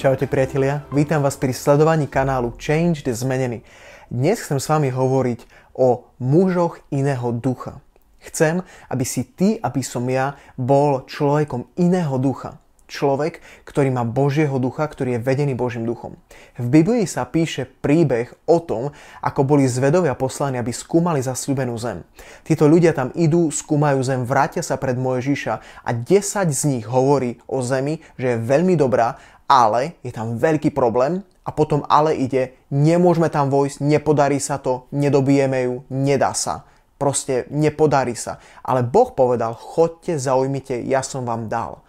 Čaute priatelia, vítam vás pri sledovaní kanálu Change the Zmenený. Dnes chcem s vami hovoriť o mužoch iného ducha. Chcem, aby si ty, aby som ja, bol človekom iného ducha. Človek, ktorý má Božieho ducha, ktorý je vedený Božím duchom. V Biblii sa píše príbeh o tom, ako boli zvedovia poslani, aby skúmali zasľúbenú zem. Títo ľudia tam idú, skúmajú zem, vrátia sa pred Mojžiša a 10 z nich hovorí o zemi, že je veľmi dobrá ale je tam veľký problém a potom ale ide, nemôžeme tam vojsť, nepodarí sa to, nedobijeme ju, nedá sa. Proste nepodarí sa. Ale Boh povedal, chodte, zaujmite, ja som vám dal.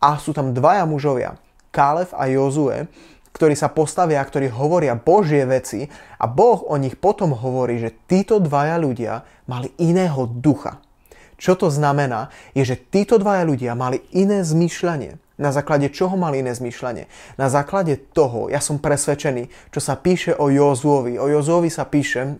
A sú tam dvaja mužovia, Kálev a Jozue, ktorí sa postavia, ktorí hovoria Božie veci a Boh o nich potom hovorí, že títo dvaja ľudia mali iného ducha. Čo to znamená, je, že títo dvaja ľudia mali iné zmýšľanie. Na základe čoho mali iné zmýšľanie? Na základe toho, ja som presvedčený, čo sa píše o Jozuovi. O Jozuovi sa píše,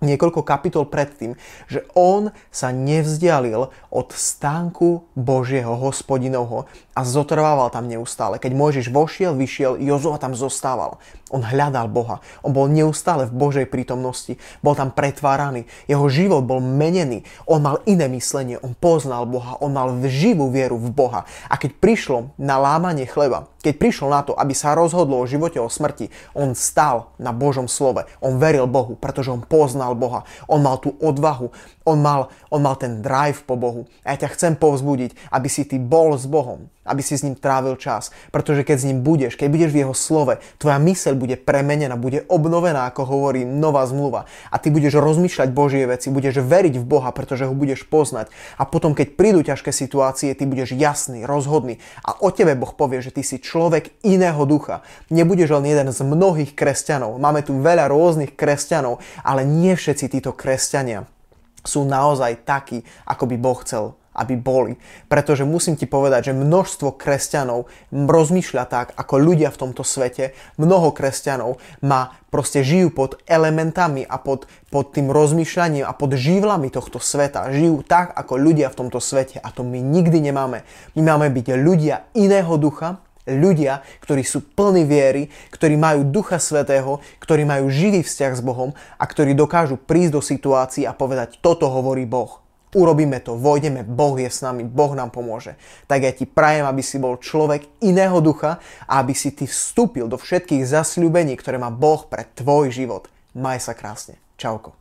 niekoľko kapitol predtým, že on sa nevzdialil od stánku Božieho hospodinovho a zotrvával tam neustále. Keď Mojžiš vošiel, vyšiel, Jozua tam zostával. On hľadal Boha. On bol neustále v Božej prítomnosti. Bol tam pretváraný. Jeho život bol menený. On mal iné myslenie. On poznal Boha. On mal živú vieru v Boha. A keď prišlo na lámanie chleba, keď prišlo na to, aby sa rozhodlo o živote, o smrti, on stál na Božom slove. On veril Bohu, pretože on poznal Boha. On mal tú odvahu. On mal, on mal ten drive po Bohu. A ja ťa chcem povzbudiť, aby si ty bol s Bohom aby si s ním trávil čas. Pretože keď s ním budeš, keď budeš v jeho slove, tvoja myseľ bude premenená, bude obnovená, ako hovorí nová zmluva. A ty budeš rozmýšľať Božie veci, budeš veriť v Boha, pretože ho budeš poznať. A potom, keď prídu ťažké situácie, ty budeš jasný, rozhodný. A o tebe Boh povie, že ty si človek iného ducha. Nebudeš len jeden z mnohých kresťanov. Máme tu veľa rôznych kresťanov, ale nie všetci títo kresťania sú naozaj takí, ako by Boh chcel aby boli. Pretože musím ti povedať, že množstvo kresťanov rozmýšľa tak, ako ľudia v tomto svete. Mnoho kresťanov má proste žijú pod elementami a pod, pod tým rozmýšľaním a pod živlami tohto sveta. Žijú tak, ako ľudia v tomto svete a to my nikdy nemáme. My máme byť ľudia iného ducha, ľudia, ktorí sú plní viery, ktorí majú Ducha Svetého, ktorí majú živý vzťah s Bohom a ktorí dokážu prísť do situácií a povedať, toto hovorí Boh. Urobíme to, vojdeme, Boh je s nami, Boh nám pomôže. Tak ja ti prajem, aby si bol človek iného ducha a aby si ty vstúpil do všetkých zasľúbení, ktoré má Boh pre tvoj život. Maj sa krásne. Čauko.